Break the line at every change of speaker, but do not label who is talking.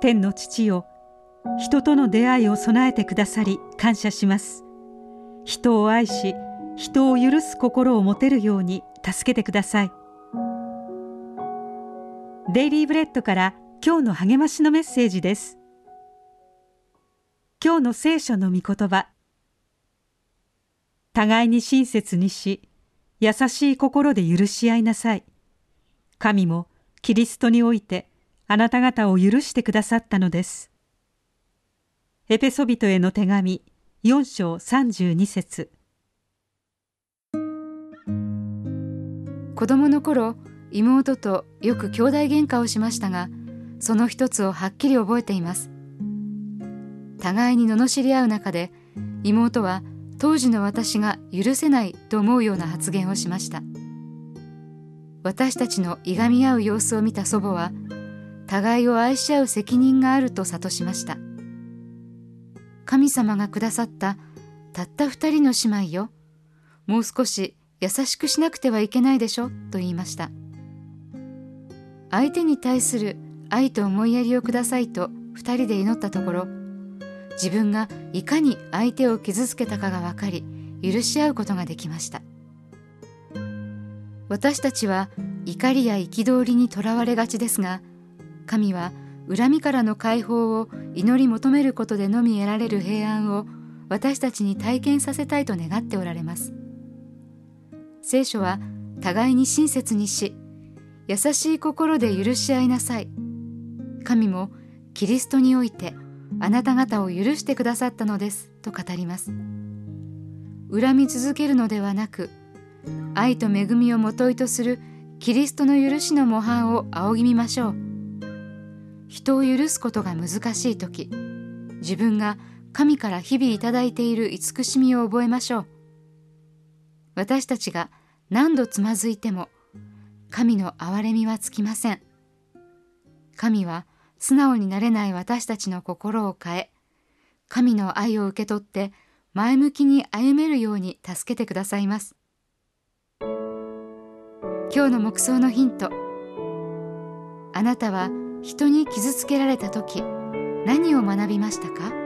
天の父よ人との出会いを備えてくださり感謝します。人を愛し人を許す心を持てるように助けてください。デイリーブレッドから今日の励ましのメッセージです。今日の聖書の御言葉。互いに親切にし優しい心で許し合いなさい。神もキリストにおいてあなた方を許してくださったのです。エペソビトへの手紙4章32節。
子供の頃妹とよく兄弟喧嘩をしましたがその一つをはっきり覚えています。互いに罵り合う中で妹は当時の私が許せないと思うような発言をしました。私たちのいがみ合う様子を見た祖母は互いを愛し合う責任があると諭しました。神様がくださったたった二人の姉妹よ。もう少し優しくしなくてはいけないでしょと言いました。相手に対する愛と思いやりをくださいと二人で祈ったところ自分がいかに相手を傷つけたかが分かり許し合うことができました。私たちは怒りや憤りにとらわれがちですが神は恨みからの解放を祈り求めることでのみ得られる平安を私たちに体験させたいと願っておられます。聖書は互いに親切にし優しい心で許し合いなさい。神もキリストにおいてあなた方を許してくださったのですと語ります。恨み続けるのではなく愛と恵みをもといとするキリストの許しの模範を仰ぎ見ましょう。人を許すことが難しい時自分が神から日々いただいている慈しみを覚えましょう。私たちが何度つまずいても神の憐れみはつきません。神は素直になれない私たちの心を変え神の愛を受け取って前向きに歩めるように助けてくださいます。今日の目想のヒント。あなたは人に傷つけられた時何を学びましたか？